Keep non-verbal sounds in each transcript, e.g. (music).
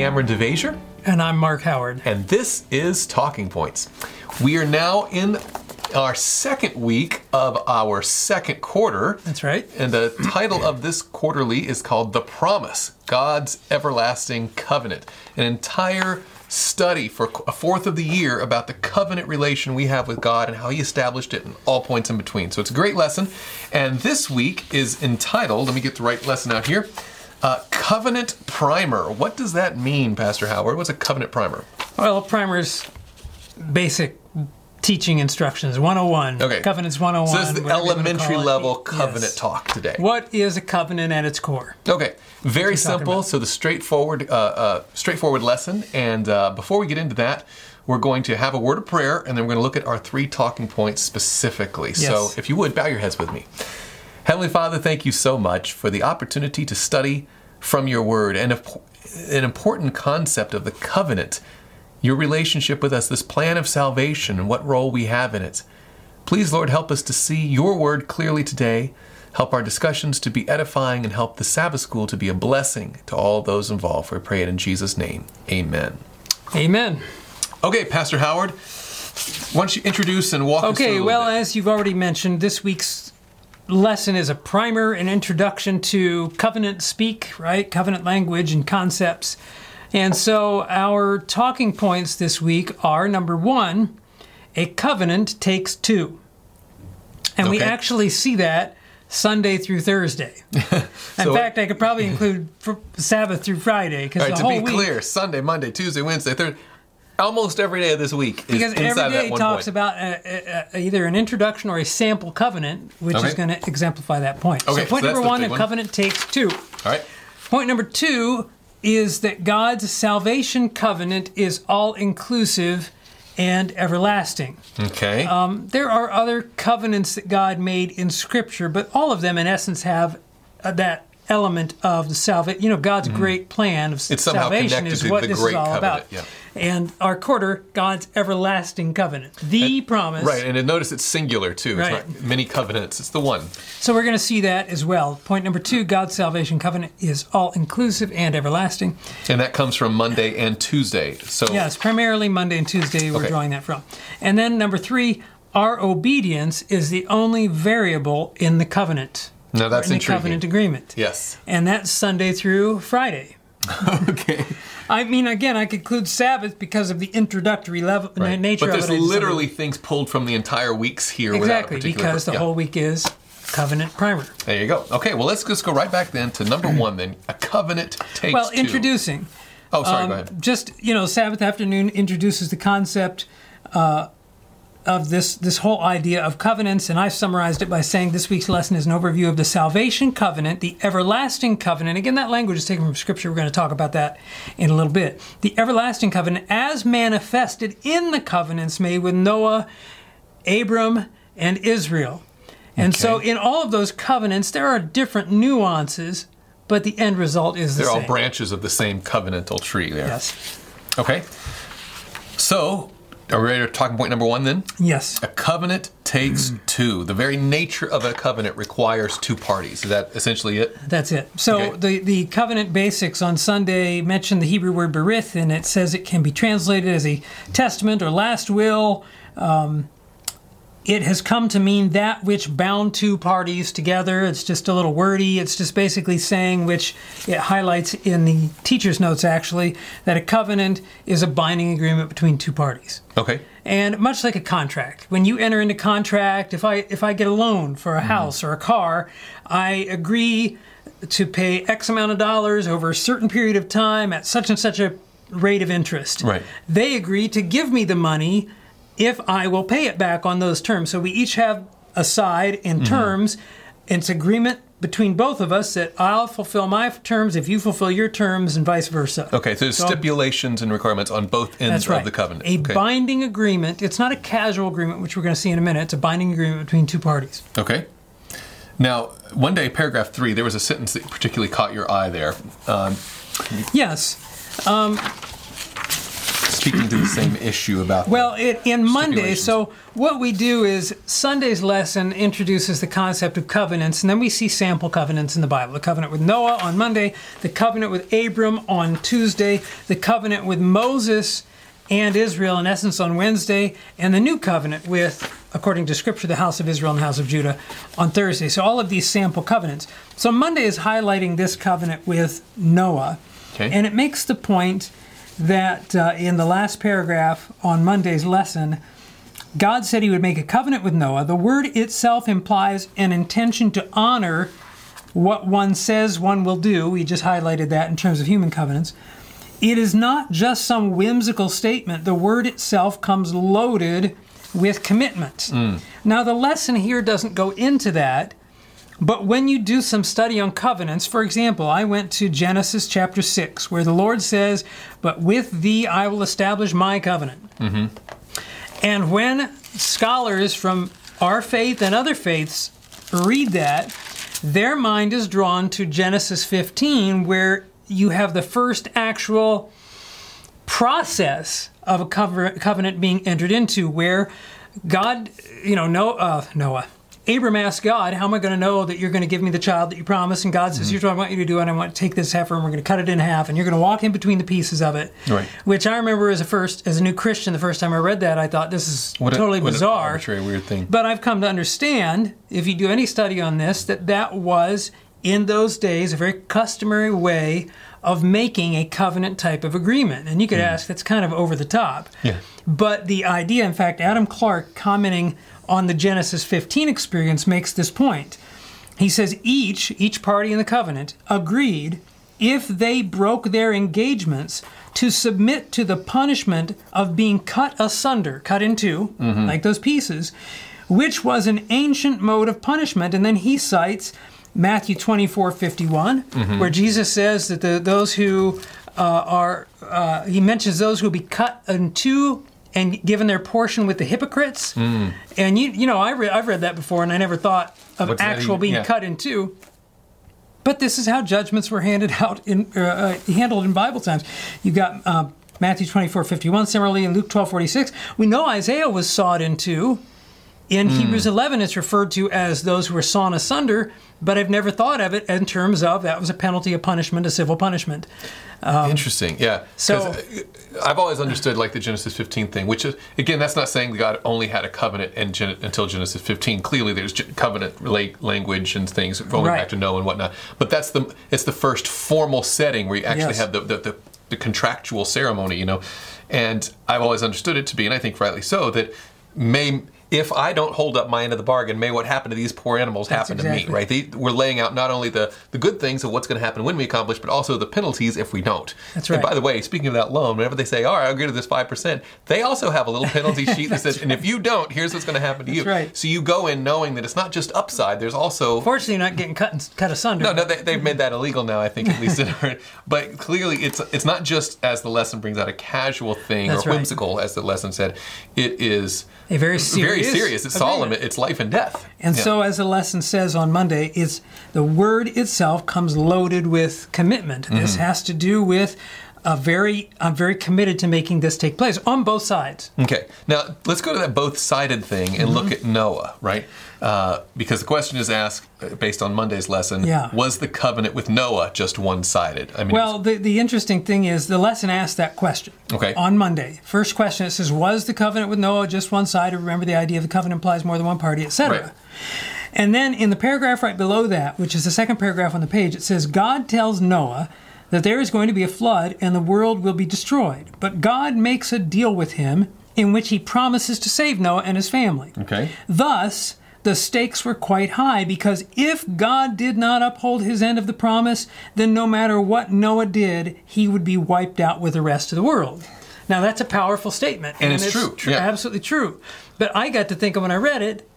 Kameron DeVasher, And I'm Mark Howard. and this is Talking Points. We are now in our second week of our second quarter. That's right. And the title of this quarterly is called The Promise God's Everlasting Covenant. An entire study for a fourth of the year about the covenant relation we have with God and how He established it and all points in between. So it's a great lesson. And this week is entitled, let me get the right lesson out here. Uh, covenant primer. What does that mean, Pastor Howard? What's a covenant primer? Well, primer's basic teaching instructions 101. Okay. Covenants 101. So this is the whatever you wanna elementary level covenant Yes. talk today. What is a covenant at its core? Okay, very simple. So the straightforward, uh, uh, straightforward lesson. And uh, before we get into that, we're going to have a word of prayer, and then we're going to look at our three talking points specifically. yes. So if you would, bow your heads with me. Heavenly Father, thank you so much for the opportunity to study from your word and an important concept of the covenant, your relationship with us, this plan of salvation, and what role we have in it. Please, Lord, help us to see your word clearly today. Help our discussions to be edifying and help the Sabbath school to be a blessing to all those involved. We pray it in Jesus' name. Amen. Amen. Okay, Pastor Howard, why don't you introduce and walk us through Okay, well, bit? as you've already mentioned, this week's lesson is a primer, an introduction to covenant speak, right? Covenant language and concepts. And so our talking points this week are number one, a covenant takes two. And we actually see that Sunday through Thursday. (laughs) In fact, I could probably include Sabbath through Friday because right, to be week, clear, Sunday, Monday, Tuesday, Wednesday, Thursday, almost every day of this week is because inside every that day talks point. about uh, uh, uh, either an introduction or a sample covenant, which Okay. is going to exemplify that point. Okay, so point so number one, a one. covenant takes two. All right. Point number two is that God's salvation covenant is all inclusive and everlasting. Okay. Um, there are other covenants that God made in Scripture, but all of them, in essence, have uh, that element of the salvation. You know, God's great plan of Mm-hmm. Salvation is what this is all covenant, about. yeah. And our quarter, God's everlasting covenant, the promise. right, and notice it's singular too. Right. It's not many covenants. It's the one. So we're going to see that as well. Point number two: God's salvation covenant is all inclusive and everlasting. And that comes from Monday and Tuesday. So Yes, primarily Monday and Tuesday. We're Okay. drawing that from. And then number three: our obedience is the only variable in the covenant. Now that's in the intriguing. covenant agreement. Yes. And that's Sunday through Friday. (laughs) okay. I mean, again, I conclude Sabbath because of the introductory level Right. nature but of there's it. I just- literally things pulled from the entire weeks here exactly because the yeah. whole week is covenant primer. There you go. Okay, well let's just go right back then to number one. Then a covenant takes Well, two. introducing. Oh, sorry. Um, go ahead. Just you know, Sabbath afternoon introduces the concept uh, of this this whole idea of covenants, and I've summarized it by saying this week's lesson is an overview of the salvation covenant, the everlasting covenant. Again, that language is taken from Scripture. We're going to talk about that in a little bit. The everlasting covenant, as manifested in the covenants made with Noah, Abram, and Israel. And so, in all of those covenants, there are different nuances, but the end result is the They're all branches of the same covenantal tree there. Yes. Okay. So, are we ready to talk point number one then? Yes. A covenant takes two. The very nature of a covenant requires two parties. Is that essentially it? That's it. So Okay. the, the covenant basics on Sunday mentioned the Hebrew word berith, and it says it can be translated as a testament or last will. Um, it has come to mean that which bound two parties together. It's just a little wordy. It's just basically saying, which it highlights in the teacher's notes actually, that a covenant is a binding agreement between two parties. Okay. And much like a contract, when you enter into contract, if I if I get a loan for a mm-hmm. house or a car, I agree to pay X amount of dollars over a certain period of time at such and such a rate of interest. Right. They agree to give me the money if I will pay it back on those terms. So we each have a side in terms. It's agreement between both of us that I'll fulfill my terms if you fulfill your terms and vice versa. Okay, so there's So- stipulations and requirements on both ends right. of the covenant. A okay. binding agreement. It's not a casual agreement, which we're going to see in a minute. It's a binding agreement between two parties. Okay. Now, one day, paragraph three, there was a sentence that particularly caught your eye there. Um, Yes. Speaking to the same issue about. Well, it, in Monday, so what we do is Sunday's lesson introduces the concept of covenants, and then we see sample covenants in the Bible. The covenant with Noah on Monday, the covenant with Abram on Tuesday, the covenant with Moses and Israel, in essence, on Wednesday, and the new covenant with, according to Scripture, the house of Israel and the house of Judah on Thursday. So all of these sample covenants. So Monday is highlighting this covenant with Noah, Okay. and it makes the point that uh, in the last paragraph on Monday's lesson, God said he would make a covenant with Noah. The word itself implies an intention to honor what one says one will do. We just highlighted that in terms of human covenants. It is not just some whimsical statement. The word itself comes loaded with commitment. Now, the lesson here doesn't go into that, but when you do some study on covenants, for example, I went to Genesis chapter 6, where the Lord says, But with thee I will establish my covenant. And when scholars from our faith and other faiths read that, their mind is drawn to Genesis 15, where you have the first actual process of a covenant being entered into, where God, you know, no, uh, Noah, Abram asked God, "How am I going to know that you're going to give me the child that you promised?" And God says, mm-hmm. "Here's what I want you to do, and I want to take this heifer, and we're going to cut it in half, and you're going to walk in between the pieces of it." Right. Which I remember as a first, as a new Christian, the first time I read that, I thought this is What a- totally what an bizarre. arbitrary, weird thing. But I've come to understand, if you do any study on this, that that was in those days a very customary way of making a covenant type of agreement. And you could hmm. ask, that's kind of over the top. Yeah. But the idea, in fact, Adam Clarke commenting on the Genesis 15 experience makes this point. He says each each party in the covenant agreed if they broke their engagements to submit to the punishment of being cut asunder, cut in 2 mm-hmm. like those pieces, which was an ancient mode of punishment. And then he cites Matthew 24 51, where Jesus says that the, those who uh, are, uh, he mentions those who will be cut in two and given their portion with the hypocrites. And you, you know, I re- I've read that before, and I never thought of What's actual being yeah. cut in two. But this is how judgments were handed out in uh, uh, handled in Bible times. You've got uh, Matthew 24, 51, similarly in Luke 12, 46. We know Isaiah was sawed in two. In Hmm. Hebrews 11, it's referred to as those who were sawn asunder, but I've never thought of it in terms of that was a penalty of punishment, a civil punishment. Interesting, yeah. so- uh, I've always understood like the Genesis 15 thing, which is again, that's not saying God only had a covenant in Gen- until Genesis 15. Clearly, there's covenant language and things going Right. back to Noah and whatnot. But that's the it's the first formal setting where you actually Yes. have the, the, the the contractual ceremony, you know. And I've always understood it to be, and I think rightly so, that may if I don't hold up my end of the bargain, may what happened to these poor animals That's happen to me, right? They, we're laying out not only the, the good things of what's going to happen when we accomplish, but also the penalties if we don't. That's right. And by the way, speaking of that loan, whenever they say, all right, I'll agree to this 5%, they also have a little penalty (laughs) sheet that says, and if you don't, here's what's going to happen to you. That's right. So you go in knowing that it's not just upside, there's also. Fortunately, you're not getting cut, and, cut asunder. no, no, they, they've made that illegal now. I think at least, in our, (laughs) but clearly, it's it's not just as the lesson brings out a casual thing That's or right. whimsical, as the lesson said. It is A very serious very serious. It's agreement. solemn. It's life and death. And Yeah. so, as the lesson says on Monday, it's the word itself comes loaded with commitment. This Mm-hmm. has to do with a very, I'm very committed to making this take place on both sides. Okay, now let's go to that both-sided thing and look Mm-hmm. at Noah, right? Uh, because the question is asked uh, based on Monday's lesson: Yeah. Was the covenant with Noah just one-sided? I mean, Well, the, the interesting thing is the lesson asked that question Okay. on Monday. First question it says, Was the covenant with Noah just one sided? Remember, the idea of the covenant implies more than one party, etc. Right. And then in the paragraph right below that, which is the second paragraph on the page, it says, God tells Noah that there is going to be a flood and the world will be destroyed. But God makes a deal with him in which he promises to save Noah and his family. okay, Thus, the stakes were quite high because if God did not uphold his end of the promise, then no matter what Noah did, he would be wiped out with the rest of the world. Now, that's a powerful statement. And it's true, yeah. Absolutely true. But I got to thinking when I read it,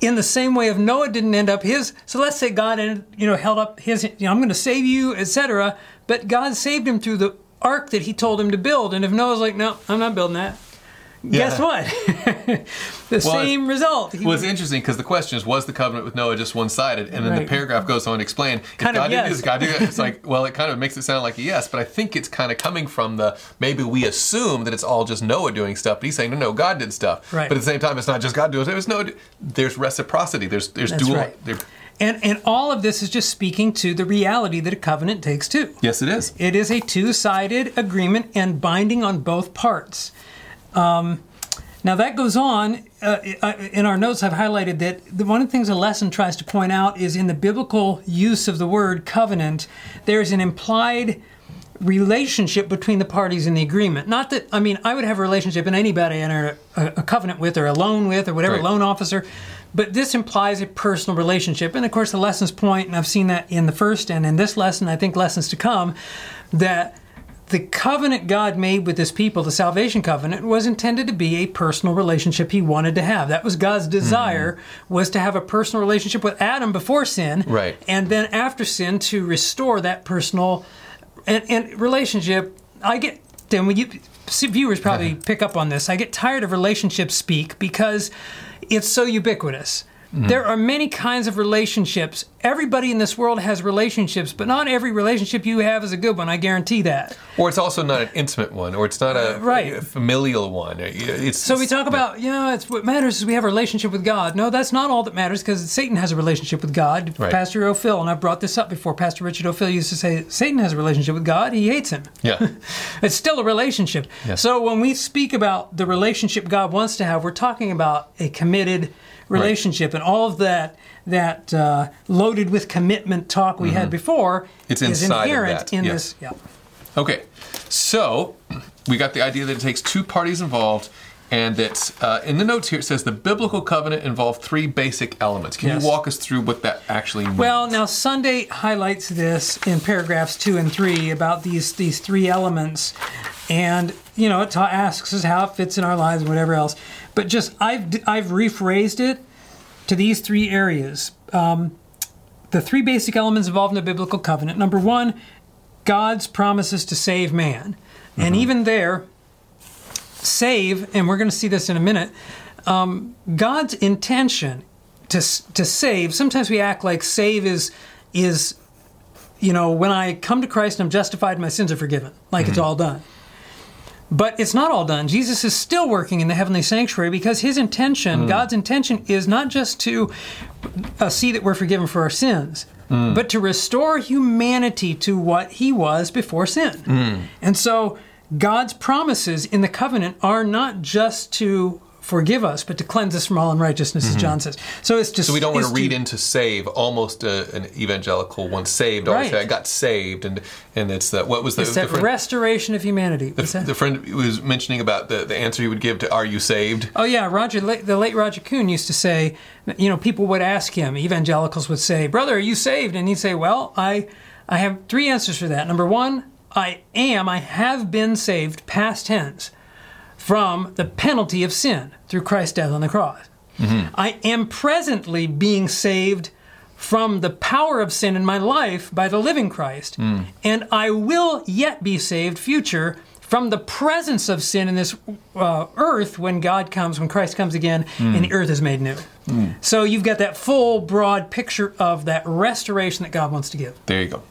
in the same way if Noah didn't end up his, so let's say God ended, you know, held up his, you know, I'm going to save you, etc. But God saved him through the ark that he told him to build. And if Noah's like, no, I'm not building that. Guess what? (laughs) the same result. He- Well, it's interesting because the question is, was the covenant with Noah just one-sided? And then Right. the paragraph goes on to explain, if Kind of God did yes. this, God did that. It's like, (laughs) well, it kind of makes it sound like a yes, but I think it's kind of coming from the, maybe we assume that it's all just Noah doing stuff, but he's saying, no, no, God did stuff. Right. But at the same time, it's not just God doing it, it was no, there's reciprocity, there's, there's That's dual. right. there- and and all of this is just speaking to the reality that a covenant takes two. yes, it is. It is a two-sided agreement and binding on both parts. Um, now that goes on. Uh, in our notes, I've highlighted that the, one of the things the lesson tries to point out is in the biblical use of the word covenant, there is an implied relationship between the parties in the agreement. Not that I mean, I would have a relationship in anybody I enter a, a covenant with, or a loan with, or whatever Right. loan officer. But this implies a personal relationship, and of course, the lessons point, and I've seen that in the first and in this lesson, I think lessons to come, that the covenant God made with his people, the salvation covenant, was intended to be a personal relationship he wanted to have. That was God's desire mm-hmm. was to have a personal relationship with Adam before sin. Right. And then after sin to restore that personal and, and relationship. I get then when you see, viewers probably (laughs) pick up on this. I get tired of relationship speak because it's so ubiquitous. There are many kinds of relationships. Everybody in this world has relationships, but not every relationship you have is a good one. I guarantee that. Or it's also not an intimate one, or it's not a, Uh, right. a familial one. It's, So we talk about, yeah, it's what matters is we have a relationship with God. No, that's not all that matters because Satan has a relationship with God. Right. Pastor O'Ffill, and I've brought this up before. Pastor Richard O'Ffill used to say Satan has a relationship with God. He hates him. Yeah. (laughs) It's still a relationship. Yes. So when we speak about the relationship God wants to have, we're talking about a committed relationship, and all of that that uh, loaded with commitment talk we had before Mm-hmm. It's is inherent in yes. this. Yeah. Okay, so we got the idea that it takes two parties involved, and that uh, in the notes here it says the biblical covenant involved three basic elements. Can Yes. you walk us through what that actually means? Well, now Sunday highlights this in paragraphs two and three about these these three elements, and you know it ta- asks us how it fits in our lives and whatever else. But just I've I've rephrased it to these three areas. Um, the three basic elements involved in the biblical covenant. Number one, God's promises to save man, and even there, save, and we're going to see this in a minute. Um, God's intention to to save. Sometimes we act like save is is you know when I come to Christ I'm justified, my sins are forgiven, like it's all done. But it's not all done. Jesus is still working in the heavenly sanctuary because his intention, hmm. God's intention, is not just to uh, see that we're forgiven for our sins, hmm. but to restore humanity to what he was before sin. Hmm. And so God's promises in the covenant are not just to forgive us, but to cleanse us from all unrighteousness, as mm-hmm. John says. So it's just so we don't want to read into save almost a, an evangelical one saved. Right. Say I got saved, and and it's that what was the, It's the that friend, restoration of humanity. That? the friend was mentioning about the, the answer he would give to Are you saved? Oh yeah, Roger, the late Roger Coon used to say, you know, people would ask him, evangelicals would say, "Brother, are you saved?" And he'd say, "Well, I, I have three answers for that. Number one, I am, I have been saved, past tense, from the penalty of sin through Christ's death on the cross. Mm-hmm. I am presently being saved." From the power of sin in my life by the living Christ. Mm. And I will yet be saved, future, from the presence of sin in this uh, earth when God comes, when Christ comes again, mm. and the earth is made new. Mm. So you've got that full, broad picture of that restoration that God wants to give. There you go.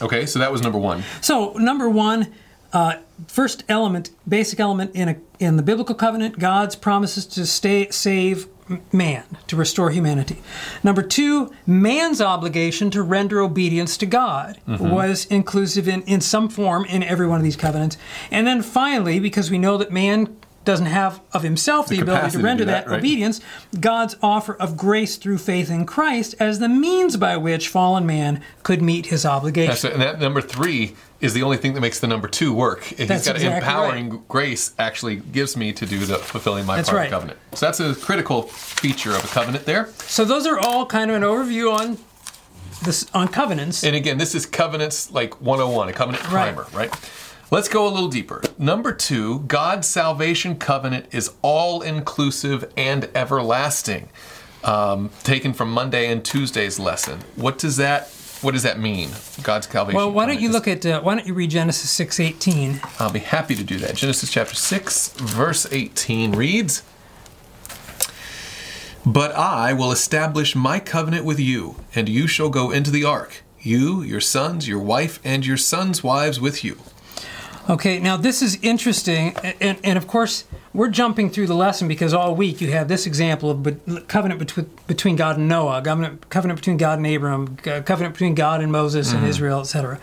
Okay, so that was number one. So number one, uh, first element, basic element in a in the biblical covenant, God's promises to stay save man, to restore humanity. Number two, man's obligation to render obedience to God was inclusive in, in some form in every one of these covenants. And then finally, because we know that man doesn't have of himself the, ability to to render do that, that, right. obedience, God's offer of grace through faith in Christ as the means by which fallen man could meet his obligation. That's. And that number three is the only thing that makes the number two work. He's That's got exactly empowering grace actually gives me to do the fulfilling my That's part right. of the covenant. So that's a critical feature of a covenant there. So those are all kind of an overview on this on covenants. And again, this is covenants like 101, a covenant Right. primer, right? Let's go a little deeper. Number two, God's salvation covenant is all inclusive and everlasting. Um, taken from Monday and Tuesday's lesson. What does that what does that mean? God's salvation. Well, why don't you look at uh, why don't you read Genesis six eighteen? I'll be happy to do that. Genesis chapter 6, verse 18 reads But I will establish my covenant with you, and you shall go into the ark, you, your sons, your wife, and your sons' wives with you. Okay, now this is interesting, and, and of course we're jumping through the lesson because all week you have this example of bet- covenant between, between God and Noah, covenant, covenant between God and Abram, covenant between God and Moses and mm-hmm. Israel, etc.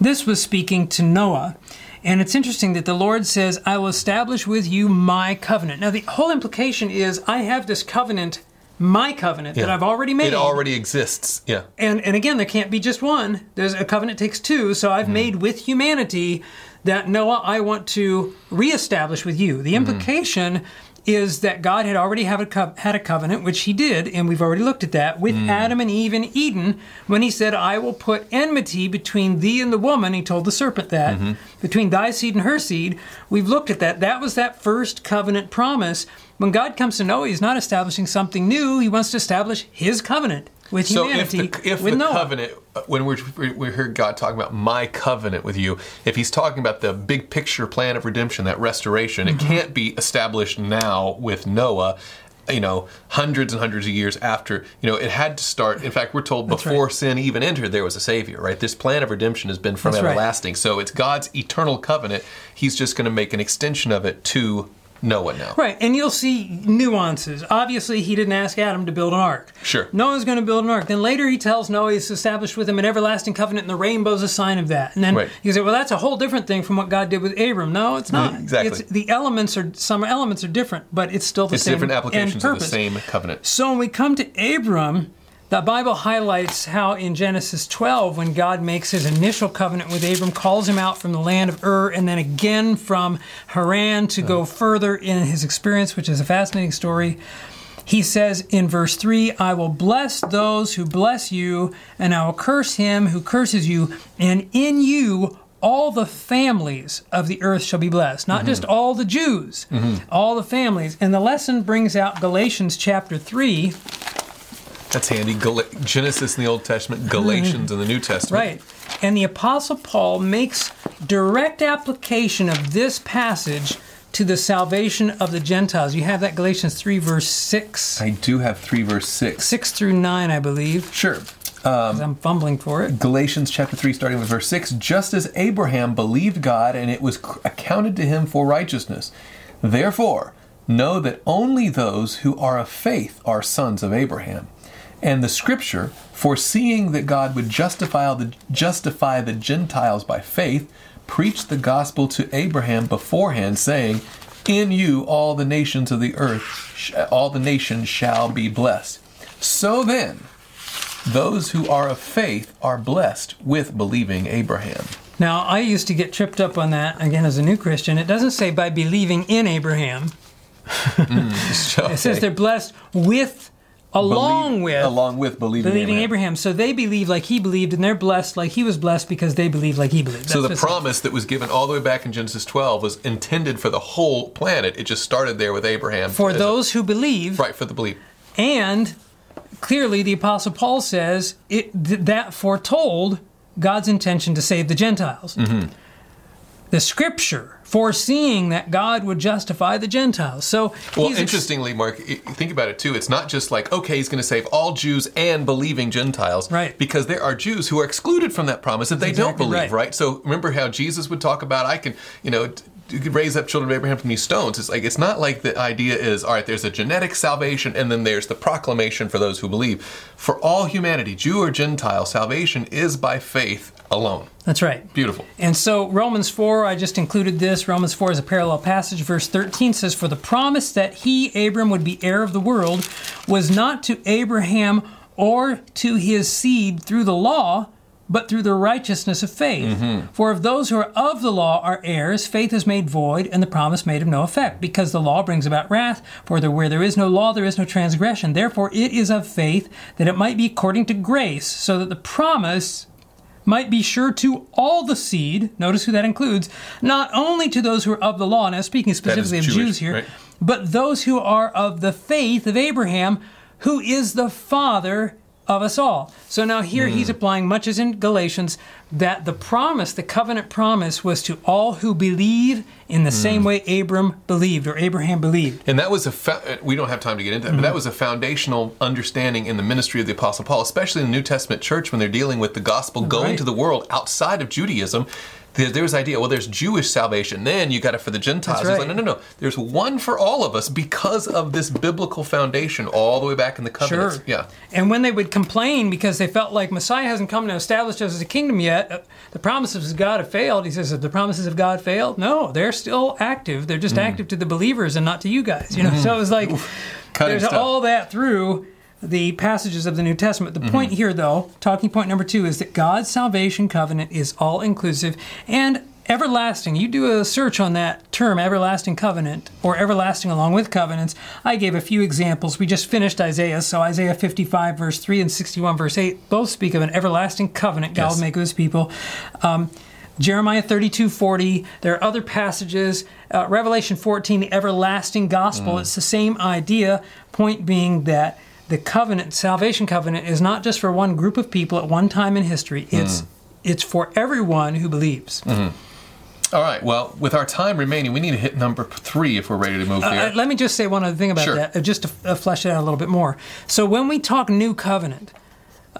This was speaking to Noah, and it's interesting that the Lord says, "I will establish with you my covenant." Now the whole implication is I have this covenant, my covenant that I've already made. It already exists. Yeah. And and again, there can't be just one. There's a covenant takes two. So I've mm-hmm. made with humanity that Noah, I want to reestablish with you. The mm-hmm. implication is that God had already have a co- had a covenant, which He did, and we've already looked at that with mm. Adam and Eve in Eden when He said, "I will put enmity between thee and the woman." He told the serpent that mm-hmm. between thy seed and her seed. We've looked at that. That was that first covenant promise. When God comes to Noah, He's not establishing something new. He wants to establish His covenant with So if humanity the, if with the Noah. covenant, uh, when we we heard God talking about my covenant with you, if He's talking about the big picture plan of redemption, that restoration, Mm-hmm. it can't be established now with Noah. You know, hundreds and hundreds of years after. You know, it had to start. In fact, we're told That's before right. sin even entered, there was a savior. Right? This plan of redemption has been from That's right. everlasting. So it's God's eternal covenant. He's just going to make an extension of it to Noah now. Right, and you'll see nuances. Obviously, he didn't ask Adam to build an ark. Sure. Noah's going to build an ark. Then later he tells Noah he's established with him an everlasting covenant, and the rainbow's a sign of that. And then Right. you say, well, that's a whole different thing from what God did with Abram. No, it's not. Mm-hmm, exactly. It's, the elements are some elements are different, but it's still the It's same. different end applications of the same covenant. So when we come to Abram, the Bible highlights how in Genesis 12, when God makes his initial covenant with Abram, calls him out from the land of Ur, and then again from Haran to go further in his experience, which is a fascinating story. He says in verse 3, I will bless those who bless you, and I will curse him who curses you, and in you all the families of the earth shall be blessed. Not just mm-hmm. all the Jews, mm-hmm. all the families. And the lesson brings out Galatians chapter 3, That's handy. Gal- Genesis in the Old Testament, Galatians mm-hmm. in the New Testament. Right. And the Apostle Paul makes direct application of this passage to the salvation of the Gentiles. You have that Galatians 3, verse 6. I do have 3 verse 6. 6 through 9, I believe. Sure. 'cause I'm fumbling for it. Galatians chapter 3, starting with verse 6 Just as Abraham believed God, and it was accounted to him for righteousness. Therefore, know that only those who are of faith are sons of Abraham. And the scripture, foreseeing that God would justify the, justify the Gentiles by faith, preached the gospel to Abraham beforehand, saying, In you all the nations of the earth, sh- all the nations shall be blessed. So then, those who are of faith are blessed with believing Abraham. Now, I used to get tripped up on that, again, as a new Christian. It doesn't say by believing in Abraham, (laughs) mm, So, it says they're blessed with, along believe- with. along with believing, Believing Abraham. Abraham. So they believe like he believed, and they're blessed like he was blessed because they believe like he believed. So the promise that was given all the way back in Genesis 12 was intended for the whole planet. It just started there with Abraham. For as a- those who believe, right for the belief. And clearly, the Apostle Paul says it, th- that foretold God's intention to save the Gentiles. Mm-hmm. The scripture foreseeing that God would justify the Gentiles. So, Well, he's ex- interestingly, Mark, think about it too. It's not just like, okay, he's going to save all Jews and believing Gentiles. Right. Because there are Jews who are excluded from that promise if they don't believe, right. right. So remember how Jesus would talk about, I can, you know, you could raise up children of Abraham from these stones. It's like, it's not like the idea is, all right, there's a genetic salvation and then there's the proclamation for those who believe. For all humanity, Jew or Gentile, salvation is by faith alone. That's right. Beautiful. And so Romans 4, I just included this. Romans 4 is a parallel passage. Verse 13 says, For the promise that he, Abram, would be heir of the world was not to Abraham or to his seed through the law, but through the righteousness of faith. Mm-hmm. For if those who are of the law are heirs, faith is made void, and the promise made of no effect, because the law brings about wrath. For there, where there is no law, there is no transgression. Therefore, it is of faith that it might be according to grace, so that the promise might be sure to all the seed. Notice who that includes, not only to those who are of the law, now speaking specifically of Jewish, Jews here, right. but those who are of the faith of Abraham, who is the father of us all. So now here he's Hmm. applying, much as in Galatians, that the promise, the covenant promise, was to all who believe in the Hmm. same way Abram believed or Abraham believed. And that was a fa- we don't have time to get into that, but that was a foundational understanding in the ministry of the Apostle Paul, especially in the New Testament church when they're dealing with the gospel going Right. to the world outside of Judaism. There, there was idea, well, there's Jewish salvation, then you got it for the Gentiles. Right. like, no, no, no. There's one for all of us because of this biblical foundation all the way back in the covenants. Sure. Yeah. And when they would complain because they felt like Messiah hasn't come to establish us as a kingdom yet, uh, the promises of God have failed. He says, "Have the promises of God failed?" No, they're still active. They're just active to the believers and not to you guys. You know, so it was like Cutting there's all that through the passages of the New Testament. The Mm-hmm. point here, though, talking point number two, is that God's salvation covenant is all inclusive and everlasting. You do a search on that term, everlasting covenant, or everlasting along with covenants. I gave a few examples. We just finished Isaiah, so Isaiah 55, verse 3, and 61, verse 8, both speak of an everlasting covenant God Yes. will make with his people. Um, Jeremiah 32 40. There are other passages. Uh, Revelation 14, the everlasting gospel. It's the same idea. Point being that the covenant, salvation covenant, is not just for one group of people at one time in history. It's it's for everyone who believes. All right. Well, with our time remaining, we need to hit number three if we're ready to move there. Uh, let me just say one other thing about Sure. that, uh, just to uh, flesh it out a little bit more. So when we talk new covenant,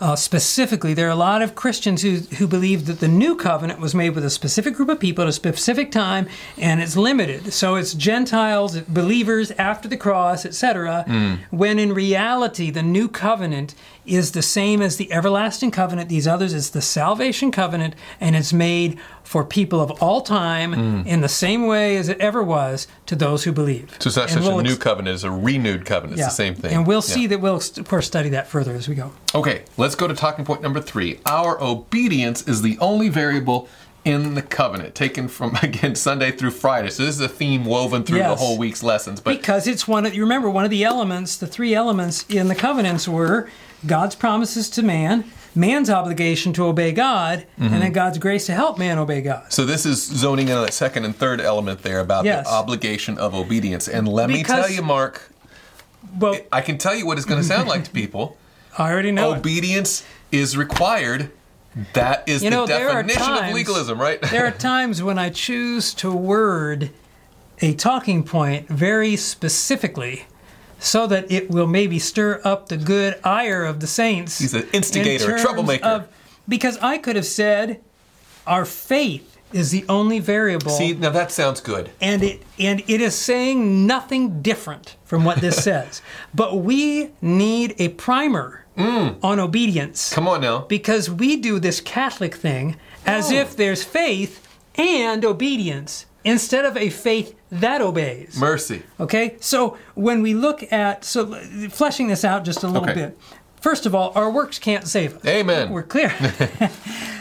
uh, specifically, there are a lot of Christians who who believe that the new covenant was made with a specific group of people at a specific time, and it's limited. So it's Gentiles, believers after the cross, etc. Hmm. When in reality, the new covenant is the same as the everlasting covenant. These others is the salvation covenant, and it's made for people of all time Hmm. in the same way as it ever was to those who believe. so it's not And such we'll a new ex- covenant, it's a renewed covenant. It's the same thing. And we'll Yeah. see that we'll, of course, study that further as we go. Okay, let's go to talking point number three. Our obedience is the only variable in the covenant, taken from (laughs) again Sunday through Friday. So this is a theme woven through the whole week's lessons. But Because it's one of, you remember, one of the elements, the three elements in the covenants were God's promises to man, man's obligation to obey God, Mm-hmm. and then God's grace to help man obey God. so this is zoning in on that second and third element there about Yes. the obligation of obedience. And let me tell you, Mark, Well, I can tell you what it's going to sound like to people. (laughs) I already know. Obedience is required. That is You know, the definition of times- legalism, right? (laughs) there are times when I choose to word a talking point very specifically so that it will maybe stir up the good ire of the saints. He's an in instigator, a troublemaker. of- because I could have said, our faith is the only variable. See, now that sounds good. and it and it is saying nothing different from what this (laughs) says. But we need a primer on obedience Mm. Come on now. because we do this Catholic thing as Oh. if there's faith and obedience instead of a faith that obeys. Mercy. Okay, so when we look at so fleshing this out just a little Okay. bit. First of all, our works can't save us. Amen. We're clear. (laughs)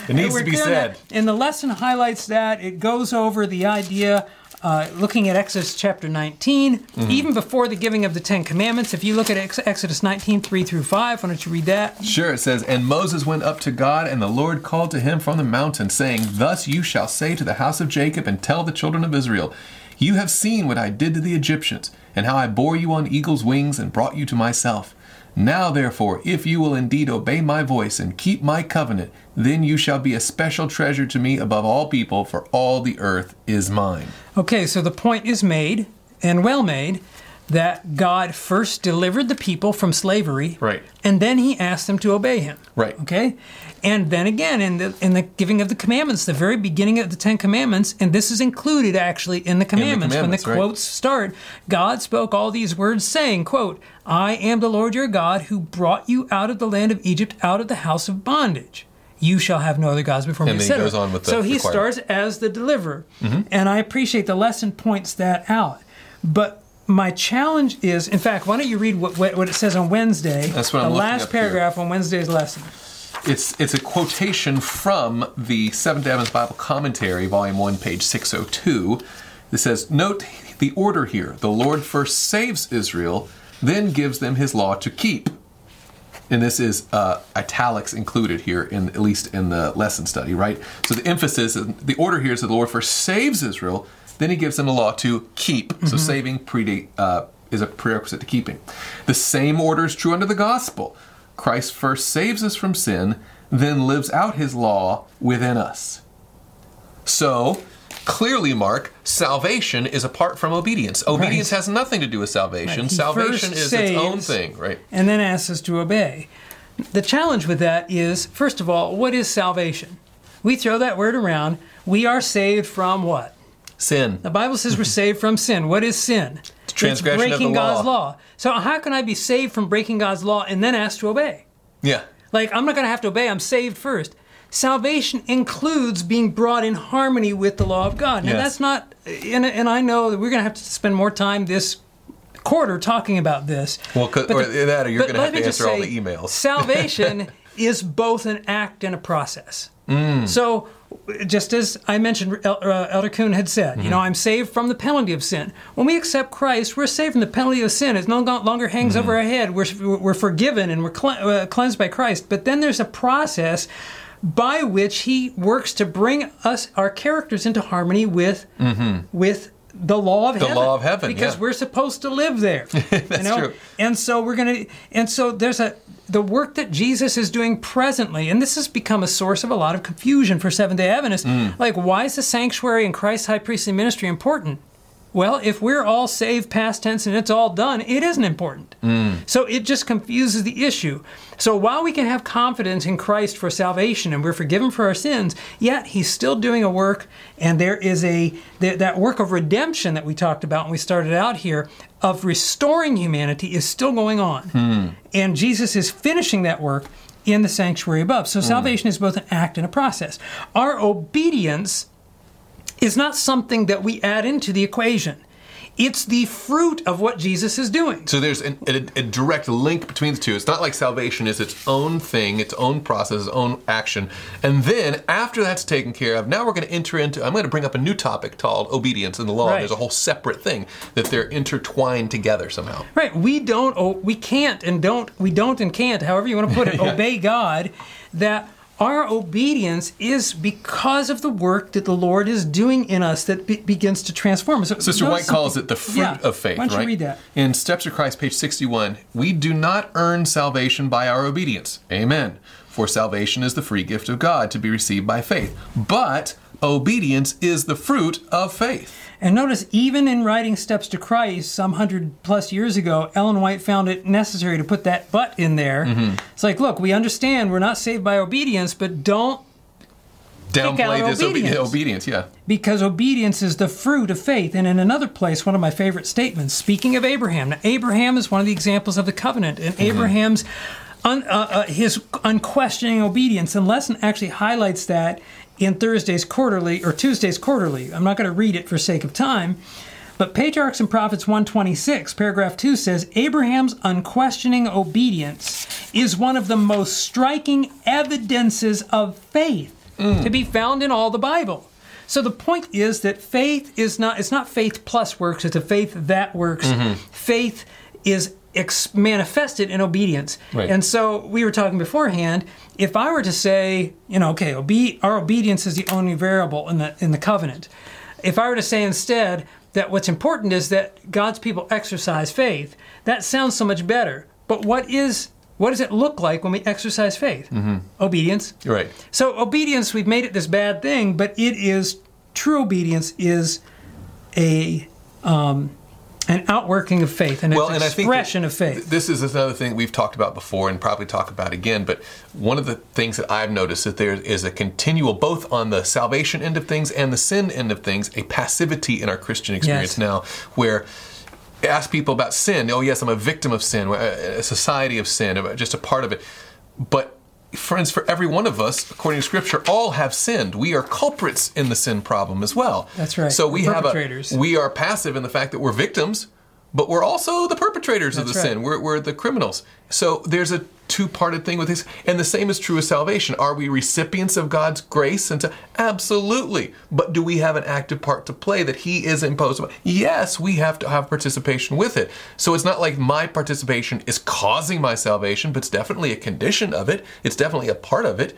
It needs to be said. that. And the lesson highlights that. It goes over the idea, uh, looking at Exodus chapter 19, Mm-hmm. even before the giving of the Ten Commandments. If you look at Ex- Exodus 19, 3 through 5, why don't you read that? Sure, it says, And Moses went up to God, and the Lord called to him from the mountain, saying, Thus you shall say to the house of Jacob, and tell the children of Israel, You have seen what I did to the Egyptians, and how I bore you on eagle's wings, and brought you to myself. Now, therefore, if you will indeed obey my voice and keep my covenant, then you shall be a special treasure to me above all people, for all the earth is mine. Okay, so the point is made, and well made, that God first delivered the people from slavery, Right. and then He asked them to obey Him. Right. Okay, and then again in the in the giving of the commandments, the very beginning of the Ten Commandments, and this is included actually in the commandments. when the commandments, right. quotes start, God spoke all these words, saying, "quote I am the Lord your God who brought you out of the land of Egypt, out of the house of bondage." You shall have no other gods before me. And then he goes on with the so he starts as the deliverer, mm-hmm. and I appreciate the lesson points that out. But my challenge is, in fact, why don't you read what, what, what it says on Wednesday? That's what the I'm looking last up here. paragraph on Wednesday's lesson. It's it's a quotation from the Seventh Day Adventist Bible Commentary, Volume One, page six hundred two. It says, "Note the order here. The Lord first saves Israel, then gives them His law to keep." And this is uh, italics included here, in at least in the lesson study, right? So the emphasis, the order here is that the Lord first saves Israel, then He gives them the law to keep. So saving predate, uh, is a prerequisite to keeping. The same order is true under the gospel. Christ first saves us from sin, then lives out his law within us. So, clearly, Mark, salvation is apart from obedience. Obedience Right. has nothing to do with salvation. Right. Salvation is its own thing, right? and then asks us to obey. The challenge with that is, first of all, what is salvation? We throw that word around. We are saved from what? Sin. The Bible says we're (laughs) saved from sin. What is sin? It's transgression of the breaking God's law. law. So how can I be saved from breaking God's law and then asked to obey? Yeah. Like I'm not going to have to obey. I'm saved first. Salvation includes being brought in harmony with the law of God. Now Yes. that's not, and, and I know that we're going to have to spend more time this quarter talking about this. Well, But or the- that, or you're going to have to me just all say, the emails. salvation (laughs) is both an act and a process. Mm. So, just as I mentioned, El- uh, Elder Coon had said, you know, Mm-hmm. I'm saved from the penalty of sin. When we accept Christ, we're saved from the penalty of sin. It no longer hangs Mm-hmm. over our head. We're, we're forgiven and we're uh, cleansed by Christ. But then there's a process by which He works to bring us, our characters, into harmony with with the law of Mm-hmm. The heaven. law of heaven, because yeah. we're supposed to live there. (laughs) That's you know? true. And so we're going to, and so there's a, the work that Jesus is doing presently, and this has become a source of a lot of confusion for Seventh day Adventists. Mm. Like, why is the sanctuary and Christ's high priestly ministry important? Well, if we're all saved past tense and it's all done, it isn't important. Mm. So it just confuses the issue. So while we can have confidence in Christ for salvation and we're forgiven for our sins, yet He's still doing a work, and there is a th- that work of redemption that we talked about when we started out here of restoring humanity is still going on, hmm. and Jesus is finishing that work in the sanctuary above. So hmm. salvation is both an act and a process. Our obedience is not something that we add into the equation. It's the fruit of what Jesus is doing. So there's an, a, a direct link between the two. It's not like salvation is its own thing, its own process, its own action. And then after that's taken care of, now we're going to enter into. I'm going to bring up a new topic called obedience in the law. Right. There's a whole separate thing that they're intertwined together somehow. Right. We don't oh, we can't and don't we don't and can't, however you want to put it, (laughs) obey God that our obedience is because of the work that the Lord is doing in us that be- begins to transform us. So Sister White calls it the fruit Yeah. of faith, Why don't right? read that? In Steps of Christ, page 61, we do not earn salvation by our obedience. Amen. For salvation is the free gift of God to be received by faith. But obedience is the fruit of faith. And notice, even in writing Steps to Christ some hundred plus years ago, Ellen White found it necessary to put that but in there. Mm-hmm. It's like, look, we understand we're not saved by obedience, but don't Downplay this obedience. obedience, yeah. because obedience is the fruit of faith. And in another place, one of my favorite statements, speaking of Abraham. Now, Abraham is one of the examples of the covenant, and Abraham's un, uh, uh, his unquestioning obedience. And lesson actually highlights that in Thursday's quarterly or Tuesday's quarterly. I'm not going to read it for sake of time. But Patriarchs and Prophets 126, paragraph 2 says Abraham's unquestioning obedience is one of the most striking evidences of faith to be found in all the Bible. So the point is that faith is not it's not faith plus works, it's a faith that works. Mm-hmm. Faith is ex- manifested in obedience. Right. And so we were talking beforehand, if I were to say, you know, okay, obe- our obedience is the only variable in the in the covenant. If I were to say instead that what's important is that God's people exercise faith, that sounds so much better. But what is what does it look like when we exercise faith? Obedience. You're right. So obedience, we've made it this bad thing, but it is true obedience is a um, an outworking of faith, an Well, and expression of faith. This is another thing we've talked about before and probably talk about again. But one of the things that I've noticed that there is a continual, both on the salvation end of things and the sin end of things, a passivity in our Christian experience Yes. now, where ask people about sin. Oh, yes, I'm a victim of sin, a society of sin, just a part of it. But friends, for every one of us, according to Scripture, all have sinned. We are culprits in the sin problem as well. That's right. So we have a we are passive in the fact that we're victims, but we're also the perpetrators of the right. sin. We're, we're the criminals. So there's a two-parted thing with this, and the same is true of salvation. Are we recipients of God's grace? And to, absolutely. But do we have an active part to play that He is imposed upon? Yes, we have to have participation with it. So it's not like my participation is causing my salvation, but it's definitely a condition of it. It's definitely a part of it.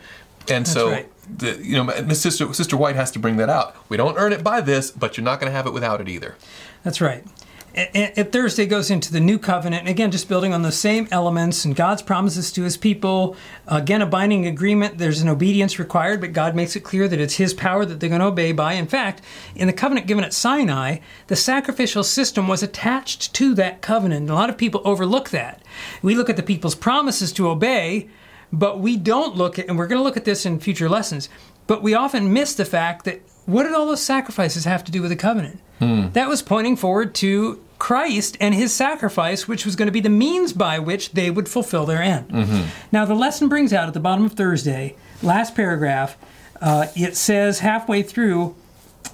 And so right. the, you know, Sister Sister White has to bring that out. We don't earn it by this, but you're not going to have it without it either. That's right. And Thursday goes into the new covenant, and again, just building on the same elements and God's promises to his people. Again, a binding agreement, there's an obedience required, but God makes it clear that it's his power that they're going to obey by. In fact, in the covenant given at Sinai, the sacrificial system was attached to that covenant. A lot of people overlook that. We look at the people's promises to obey, but we don't look at, and we're going to look at this in future lessons, but we often miss the fact that what did all those sacrifices have to do with the covenant? Hmm. That was pointing forward to Christ and his sacrifice, which was going to be the means by which they would fulfill their end. Mm-hmm. Now, the lesson brings out at the bottom of Thursday, last paragraph, uh, it says halfway through,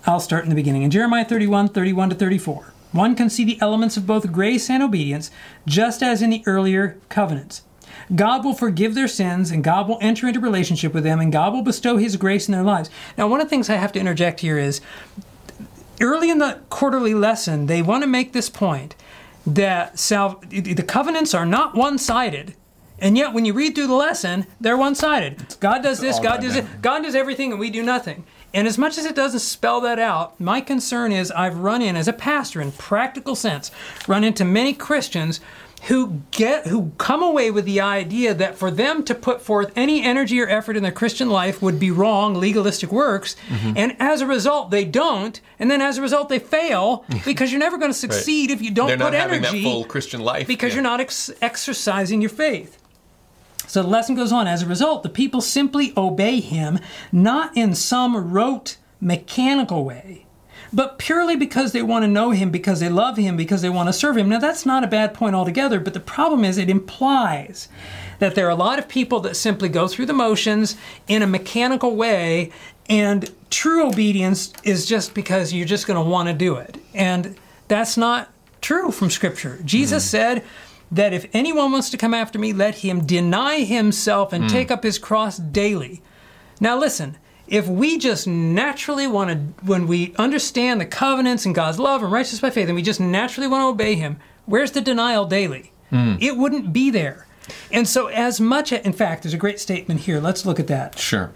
I'll start in the beginning. In Jeremiah 31, 31 to 34, one can see the elements of both grace and obedience, just as in the earlier covenants. God will forgive their sins and God will enter into relationship with them and God will bestow his grace in their lives. Now, one of the things I have to interject here is early in the quarterly lesson, they want to make this point that sal- the covenants are not one sided. And yet, when you read through the lesson, they're one sided. God does this, God does it, God does everything, and we do nothing. And as much as it doesn't spell that out, my concern is I've run in, as a pastor in practical sense, run into many Christians who get who come away with the idea that for them to put forth any energy or effort in their Christian life would be wrong, legalistic works, mm-hmm. and as a result they don't, and then as a result they fail (laughs) because you're never going to succeed right. if you don't They're put not energy. Full Christian life because yeah. you're not ex- exercising your faith. So the lesson goes on. As a result, the people simply obey him, not in some rote, mechanical way, but purely because they want to know him, because they love him, because they want to serve him. Now, that's not a bad point altogether, but the problem is it implies that there are a lot of people that simply go through the motions in a mechanical way, and true obedience is just because you're just going to want to do it. And that's not true from Scripture. Jesus mm. said, that if anyone wants to come after me, let him deny himself and mm. take up his cross daily. Now, listen, if we just naturally want to, when we understand the covenants and God's love and righteousness by faith, and we just naturally want to obey Him, where's the denial daily? Mm. It wouldn't be there. And so, as much, in fact, there's a great statement here. Let's look at that. Sure.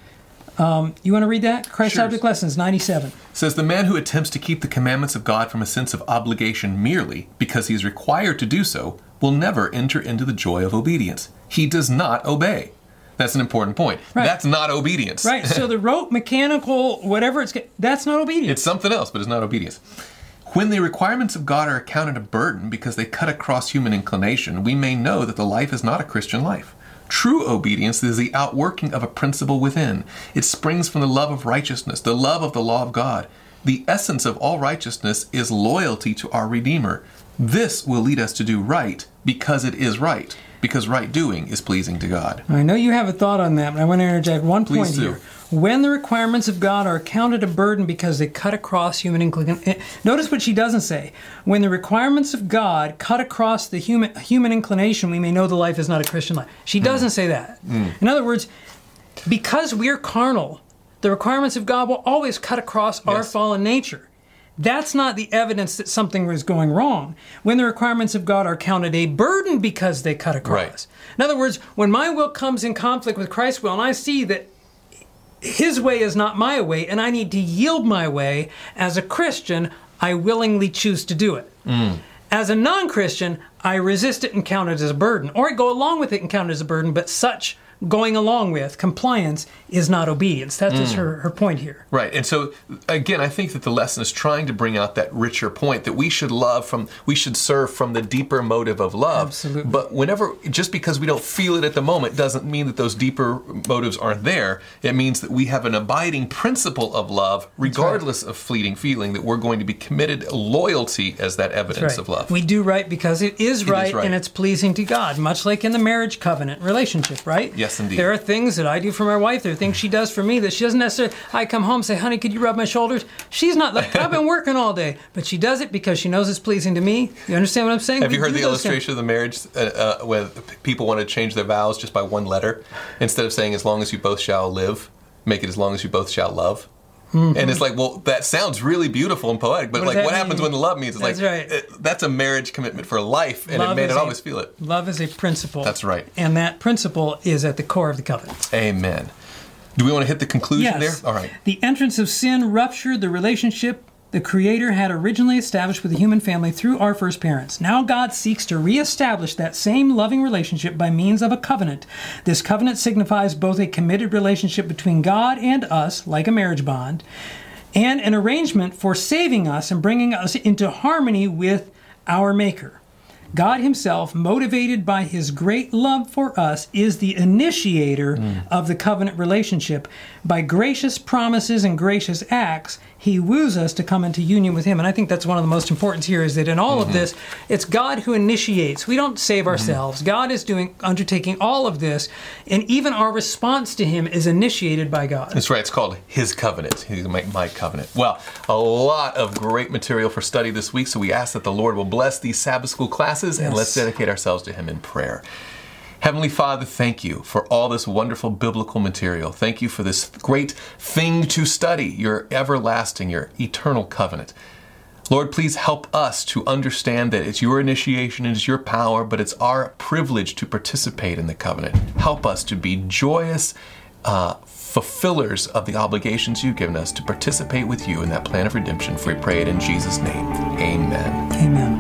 Um, you want to read that? Christ sure. Object Lessons, 97. Says the man who attempts to keep the commandments of God from a sense of obligation merely because he is required to do so will never enter into the joy of obedience. He does not obey. That's an important point. Right. That's not obedience. Right. So the (laughs) rote, mechanical, whatever it's, that's not obedience. It's something else, but it's not obedience. When the requirements of God are accounted a burden because they cut across human inclination, we may know that the life is not a Christian life. True obedience is the outworking of a principle within. It springs from the love of righteousness, the love of the law of God. The essence of all righteousness is loyalty to our Redeemer. This will lead us to do right because it is right because right doing is pleasing to God. I know you have a thought on that, but I want to interject one Please point do. here. When the requirements of God are counted a burden because they cut across human inclination. Eh, notice what she doesn't say. When the requirements of God cut across the human human inclination, we may know the life is not a Christian life. She hmm. doesn't mm. say that. Mm. In other words, because we're carnal, the requirements of God will always cut across yes. our fallen nature. That's not the evidence that something was going wrong. When the requirements of God are counted a burden because they cut across. Right. In other words, when my will comes in conflict with Christ's will, and I see that His way is not my way, and I need to yield my way, as a Christian, I willingly choose to do it. Mm. As a non Christian, I resist it and count it as a burden, or I go along with it and count it as a burden, but such going along with compliance is not obedience. That's mm. just her, her point here. Right. And so again, I think that the lesson is trying to bring out that richer point that we should love from we should serve from the deeper motive of love. Absolutely. But whenever just because we don't feel it at the moment doesn't mean that those deeper motives aren't there. It means that we have an abiding principle of love regardless right. of fleeting feeling that we're going to be committed loyalty as that evidence right. of love. We do right because it is, right, it is right and it's pleasing to God, much like in the marriage covenant relationship, right? Yes, indeed. There are things that I do for my wife. There are things she does for me that she doesn't necessarily. I come home and say, "Honey, could you rub my shoulders?" She's not like I've been working all day, but she does it because she knows it's pleasing to me. You understand what I'm saying? Have we you heard the illustration of the marriage uh, uh, where people want to change their vows just by one letter instead of saying "as long as you both shall live"? Make it as long as you both shall love. Mm-hmm. And it's like, well, that sounds really beautiful and poetic, but what like, what mean? happens when the love means? It's that's like, right. It, that's a marriage commitment for life, and love it made it always feel it. Love is a principle. That's right. And that principle is at the core of the covenant. Amen. Do we want to hit the conclusion yes. there? All right. The entrance of sin ruptured the relationship the Creator had originally established with the human family through our first parents. Now God seeks to reestablish that same loving relationship by means of a covenant. This covenant signifies both a committed relationship between God and us, like a marriage bond, and an arrangement for saving us and bringing us into harmony with our Maker. God Himself, motivated by His great love for us, is the initiator mm. of the covenant relationship. By gracious promises and gracious acts, He woos us to come into union with Him. And I think that's one of the most important here is that in all mm-hmm. of this, it's God who initiates. We don't save mm-hmm. ourselves. Mm-hmm. God is doing undertaking all of this, and even our response to Him is initiated by God. That's right. It's called His covenant. His my, my covenant. Well, a lot of great material for study this week. So we ask that the Lord will bless these Sabbath school classes yes. and let's dedicate ourselves to Him in prayer. Heavenly Father, thank you for all this wonderful biblical material. Thank you for this great thing to study, your everlasting, your eternal covenant. Lord, please help us to understand that it's your initiation, it's your power, but it's our privilege to participate in the covenant. Help us to be joyous uh, fulfillers of the obligations you've given us to participate with you in that plan of redemption. For we pray it in Jesus' name. Amen. Amen.